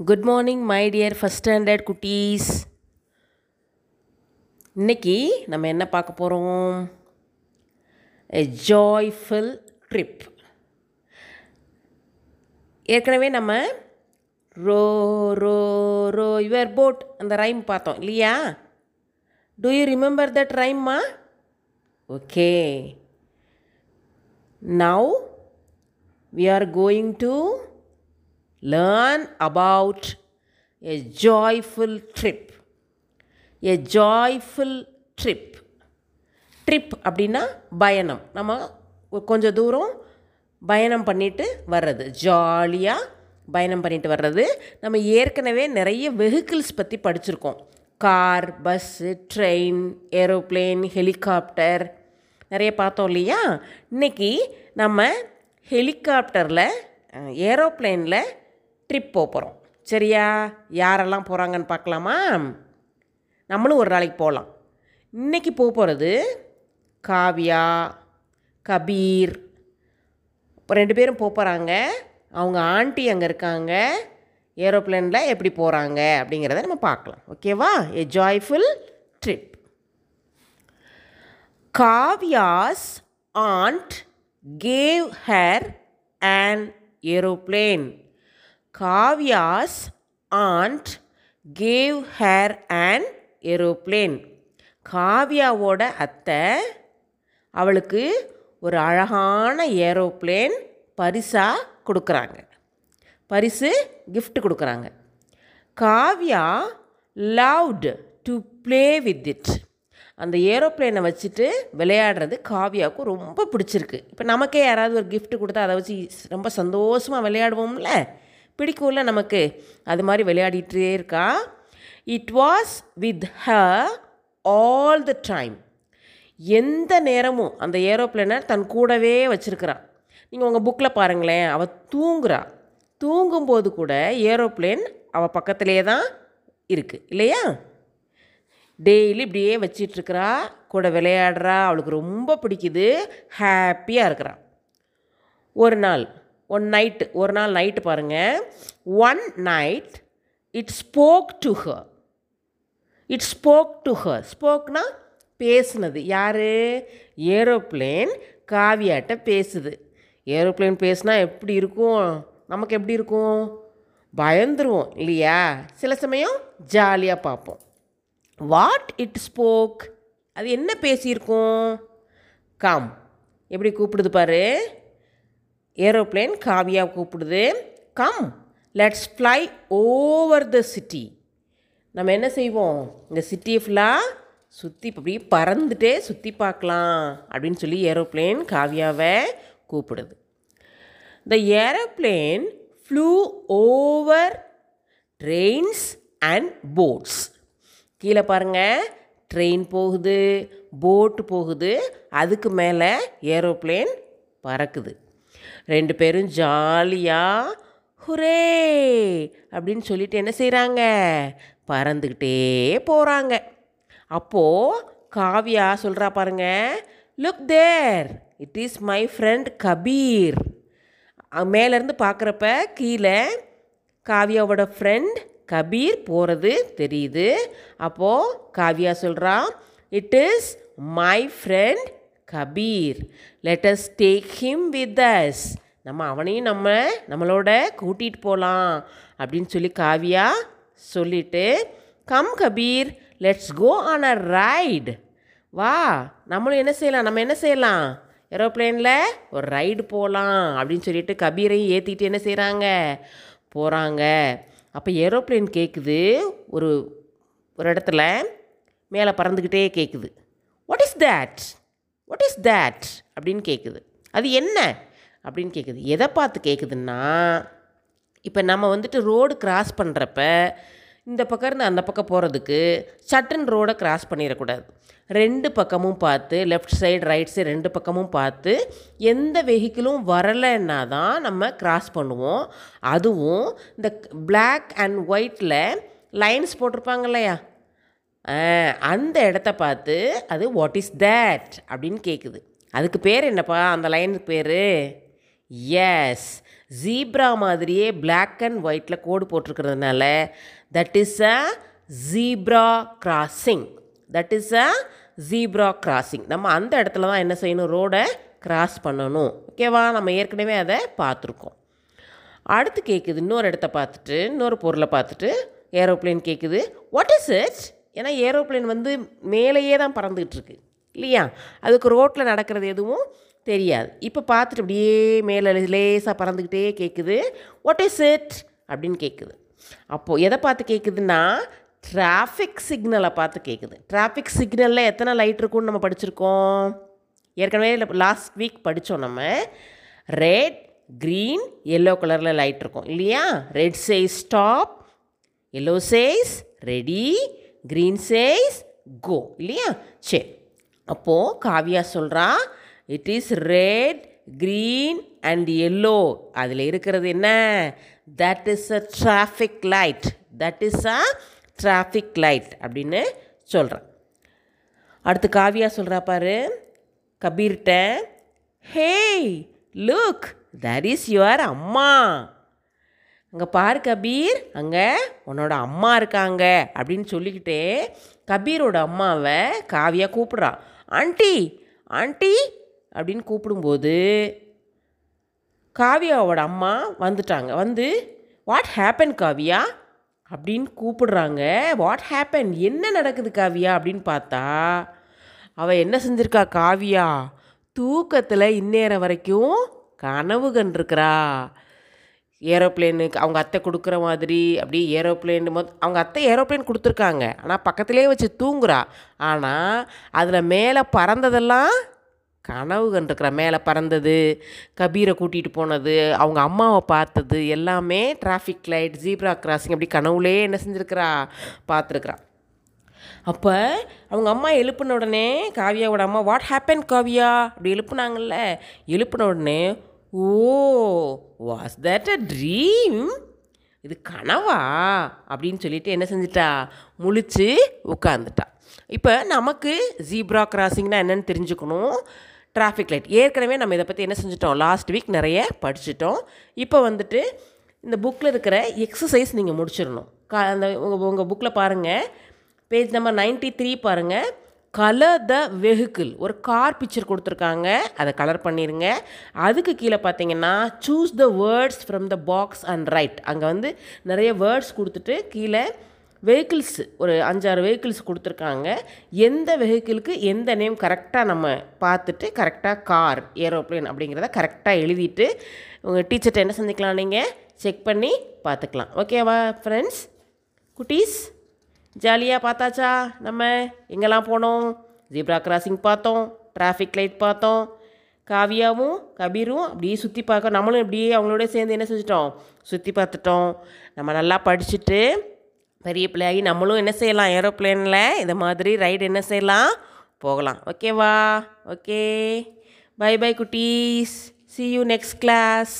Good morning my dear first standard குட்டீஸ் இன்னைக்கு நம்ம என்ன பார்க்க போகிறோம் எ ஜாய்ஃபுல் ட்ரிப் ஏற்கனவே நம்ம row row row your boat அந்த ரைம் பார்த்தோம் இல்லையா? Do you remember that ரைம்மா okay now we are going to learn about a joyful trip. A joyful trip. Trip அப்படின்னா பயணம். நம்ம கொஞ்சம் தூரம் பயணம் பண்ணிட்டு வர்றது. ஜாலியாக பயணம் பண்ணிட்டு வர்றது. நம்ம ஏற்கனவே நிறைய வெஹிக்கிள்ஸ் பற்றி படிச்சிருக்கோம். Car bus train aeroplane helicopter நிறைய பார்த்தோம் இல்லையா? இன்றைக்கி நம்ம ஹெலிகாப்டரில் ஏரோப்ளேனில் ட்ரிப் போக போகிறோம் சரியா? யாரெல்லாம் போகிறாங்கன்னு பார்க்கலாமா? நம்மளும் ஒரு நாளைக்கு போகலாம். இன்றைக்கி போக போகிறது காவ்யா கபீர். இப்போ ரெண்டு பேரும் போக போகிறாங்க அவங்க ஆண்டி அங்கே இருக்காங்க. ஏரோப்ளேனில் எப்படி போகிறாங்க அப்படிங்கிறத நம்ம பார்க்கலாம். ஓகேவா a joyful trip Kavya's aunt gave her and aeroplane Kavya's aunt gave her an aeroplane. காவ்யாவோட அத்தை அவளுக்கு ஒரு அழகான ஏரோப்ளேன் பரிசாக கொடுக்குறாங்க. பரிசு கிஃப்ட் கொடுக்குறாங்க. Kavya loved to play with it அந்த ஏரோப்ளேனை வச்சுட்டு விளையாடுறது காவியாவுக்கு ரொம்ப பிடிச்சிருக்கு. இப்போ நமக்கே யாராவது ஒரு கிஃப்ட் கொடுத்தா அதை வச்சு ரொம்ப சந்தோஷமாக விளையாடுவோம்ல? பிடிக்கும்ல நமக்கு. அது மாதிரி விளையாடிட்டே இருக்கா? It was with her all the time எந்த நேரமும் அந்த ஏரோப்ளேனை தன் கூடவே வச்சுருக்கிறான் நீங்கள் உங்கள் புக்கில் பாருங்களேன் அவள் தூங்குறா. தூங்கும்போது கூட ஏரோப்ளேன் அவள் பக்கத்திலே தான் இருக்குது இல்லையா? டெய்லி இப்படியே வச்சிட்ருக்கிறா கூட விளையாடுறா அவளுக்கு ரொம்ப பிடிக்குது ஹாப்பியாக இருக்கிறா. ஒரு நாள் ஒன் நைட்டு ஒரு நாள் நைட்டு பாருங்கள் one night it spoke to her it spoke to her ஸ்போக்னா பேசுனது. யார்? ஏரோப்ளேன் காவியாட்ட பேசுது. ஏரோப்ளேன் பேசுனா எப்படி இருக்கும்? நமக்கு எப்படி இருக்கும்? பயந்துருவோம் இல்லையா? சில சமயம் ஜாலியாக பார்ப்போம். வாட் இட் ஸ்போக் அது என்ன பேசியிருக்கும்? காம் எப்படி கூப்பிடுது பாரு? ஏரோப்ளேன் காவியா கூப்பிடுது. Come let's fly over the city நம்ம என்ன செய்வோம்? இந்த சிட்டியை ஃபுல்லாக சுற்றி அப்படியே பறந்துட்டே சுற்றி பார்க்கலாம் அப்படின்னு சொல்லி ஏரோப்ளேன் காவியாவை கூப்பிடுது. The aeroplane flew over trains and boats கீழே பாருங்கள் ட்ரெயின் போகுது போட்டு போகுது. அதுக்கு மேலே ஏரோப்ளேன் பறக்குது. ரெண்டு பேரும் ஜாலியாக ஹுரே! அப்படின்னு சொல்லிட்டு என்ன செய்கிறாங்க பறந்துக்கிட்டே போகிறாங்க அப்போது காவியா சொல்கிறா பாருங்க look there it is my friend Kabir மேலேருந்து பார்க்குறப்ப கீழே காவியாவோட ஃப்ரெண்ட் கபீர் போகிறது தெரியுது. அப்போது காவியா சொல்கிறா it is my friend Kabir. Let us take him with us நம்ம அவனையும் நம்ம நம்மளோட கூட்டிகிட்டு போகலாம் அப்படின்னு சொல்லி காவியா சொல்லிட்டு come Kabir let's go on a ride வா நம்மளும் என்ன செய்யலாம்? நம்ம என்ன செய்யலாம்? ஏரோப்ளேனில் ஒரு ரைடு போகலாம் அப்படின்னு சொல்லிட்டு கபீரையும் ஏற்றிட்டு என்ன செய்கிறாங்க போகிறாங்க அப்போ ஏரோப்ளேன் கேட்குது ஒரு ஒரு இடத்துல மேலே பறந்துக்கிட்டே கேட்குது what is that what is that அப்படின்னு கேட்குது அது என்ன? அப்படின்னு கேட்குது எதை பார்த்து கேட்குதுன்னா இப்போ நம்ம வந்துட்டு ரோடு கிராஸ் பண்ணுறப்ப இந்த பக்கம் இருந்து அந்த பக்கம் போகிறதுக்கு சட்டன் ரோடை கிராஸ் பண்ணிடக்கூடாது. ரெண்டு பக்கமும் பார்த்து லெஃப்ட் சைடு ரைட் சைடு ரெண்டு பக்கமும் பார்த்து எந்த வெஹிக்கிளும் வரலைன்னா தான் நம்ம கிராஸ் பண்ணுவோம். அதுவும் இந்த பிளாக் அண்ட் ஒயிட்டில் லைன்ஸ் போட்டிருப்பாங்க இல்லையா? அந்த இடத்த பார்த்து அது வாட் இஸ் தேட் அப்படின்னு கேட்குது அதுக்கு பேர் என்னப்பா? அந்த லைனுக்கு பேர்? எஸ் ஜீப்ரா மாதிரியே பிளாக் அண்ட் ஒயிட்டில் கோடு போட்டிருக்கிறதுனால that is a zebra crossing that is a zebra crossing நம்ம அந்த இடத்துல தான் என்ன செய்யணும்? ரோடை கிராஸ் பண்ணணும். ஓகேவா நம்ம ஏற்கனவே அதை பார்த்துருக்கோம். அடுத்து கேட்குது இன்னொரு இடத்த பார்த்துட்டு இன்னொரு பொருளை பார்த்துட்டு ஏரோப்ளேன் கேட்குது வாட் இஸ் இட் ஏன்னா ஏரோப்ளேன் வந்து மேலேயே தான் பறந்துக்கிட்டு இருக்கு இல்லையா? அதுக்கு ரோட்டில் நடக்கிறது எதுவும் தெரியாது. இப்போ பார்த்துட்டு அப்படியே மேலே லேசாக பறந்துக்கிட்டே கேட்குது வாட் இஸ் இட் அப்படின்னு கேட்குது அப்போது எதை பார்த்து கேட்குதுன்னா டிராஃபிக் சிக்னலை பார்த்து கேட்குது டிராஃபிக் சிக்னலில் எத்தனை லைட் இருக்கும்னு நம்ம படிச்சிருக்கோம்? ஏற்கனவே லாஸ்ட் வீக் படித்தோம் நம்ம. ரெட் க்ரீன் எல்லோ கலரில் லைட் இருக்கும் இல்லையா? Red says stop yellow says ready green says go இல்லையா? சரி. அப்போது காவியா சொல்கிறா it is red green and yellow அதில் இருக்கிறது என்ன? That is a traffic light that is a traffic light அப்படின்னு சொல்கிறேன் அடுத்து காவியா சொல்கிறா பாரு. கபீர்கிட்ட hey look that is your அம்மா. அங்கே பாரு கபீர். அங்கே உன்னோட அம்மா இருக்காங்க அப்படின்னு சொல்லிக்கிட்டே கபீரோட அம்மாவை காவியா கூப்பிட்றா. ஆண்டி ஆண்டி அப்படின்னு கூப்பிடும்போது காவியாவோட அம்மா வந்துட்டாங்க. வந்து வாட் ஹேப்பன் காவியா? அப்படின்னு கூப்பிடுறாங்க. வாட் ஹேப்பன் என்ன நடக்குது காவியா? அப்படின்னு பார்த்தா அவள் என்ன செஞ்சிருக்கா காவியா? தூக்கத்தில் இந்நேரம் வரைக்கும் கனவு கண்டிருக்கிறா. ஏரோப்ளேனுக்கு அவங்க அத்தை கொடுக்குற மாதிரி அப்படியே ஏரோப்ளேன் மொத் அவங்க அத்தை ஏரோப்ளேன் கொடுத்துருக்காங்க. ஆனால் பக்கத்துலேயே வச்சு தூங்குறா. ஆனால் அதில் மேலே பறந்ததெல்லாம் கனவு கண்டுருக்குற. மேலே பறந்தது கபீரை கூட்டிகிட்டு போனது அவங்க அம்மாவை பார்த்தது எல்லாமே டிராஃபிக் லைட் ஜீப்ரா கிராசிங் அப்படி கனவுலேயே என்ன செஞ்சுருக்கிறா? பார்த்துருக்குறா. அப்போ அவங்க அம்மா எழுப்பின உடனே காவியாவோட அம்மா வாட் ஹேப்பன் காவியா? அப்படி எழுப்புனாங்கல்ல. எழுப்பின உடனே oh was that a dream இது கனவா? அப்படின்னு சொல்லிட்டு என்ன செஞ்சிட்டா? முழிச்சு உட்காந்துட்டா இப்போ நமக்கு ஜீப்ரா கிராசிங்னா என்னன்னு தெரிஞ்சுக்கணும். டிராஃபிக் லைட் ஏற்கனவே நம்ம இதை பற்றி என்ன செஞ்சிட்டோம்? லாஸ்ட் வீக் நிறைய படிச்சிட்டோம். இப்போ வந்துட்டு இந்த புக்கில் இருக்கிற எக்ஸசைஸ் நீங்கள் முடிச்சிடணும். கா அந்த உங்கள் உங்கள் புக்கில் பாருங்கள் பேஜ் நம்பர் நைன்ட்டி த்ரீ பாருங்கள் கலர் த வெஹிக்கிள். ஒரு கார் பிக்சர் கொடுத்துருக்காங்க. அதை கலர் பண்ணிடுங்க அதுக்கு கீழே பார்த்தீங்கன்னா choose the words from the box and write அங்கே வந்து நிறைய வேர்ட்ஸ் கொடுத்துட்டு கீழே வெஹிக்கிள்ஸ் ஒரு அஞ்சாறு வெஹிக்கிள்ஸ் கொடுத்துருக்காங்க. எந்த வெஹிக்கிளுக்கு எந்த நேம் கரெக்டாக நம்ம பார்த்துட்டு கரெக்டாக கார் ஏரோப்ளேன் அப்படிங்கிறத கரெக்டாக எழுதிட்டு உங்கள் டீச்சர்கிட்ட என்ன செஞ்சுக்கலாம் நீங்கள் செக் பண்ணி பார்த்துக்கலாம். ஓகேவா ஃப்ரெண்ட்ஸ் குட்டீஸ்? ஜாலியாக பார்த்தாச்சா? நம்ம எங்கெல்லாம் போனோம்? ஜீப்ரா கிராசிங் பார்த்தோம் டிராஃபிக் லைட் பார்த்தோம். காவியாவும் கபீரும் அப்படியே சுற்றி பார்க்க நம்மளும் இப்படியே அவங்களோட சேர்ந்து என்ன செஞ்சிட்டோம்? சுற்றி பார்த்துட்டோம். நம்ம நல்லா படிச்சுட்டு பெரிய பிள்ளையாகி நம்மளும் என்ன செய்யலாம்? ஏரோப்ளேனில் இந்த மாதிரி ரைடு என்ன செய்யலாம்? போகலாம். ஓகேவா ஓகே பை பை குட்டீஸ். See you next class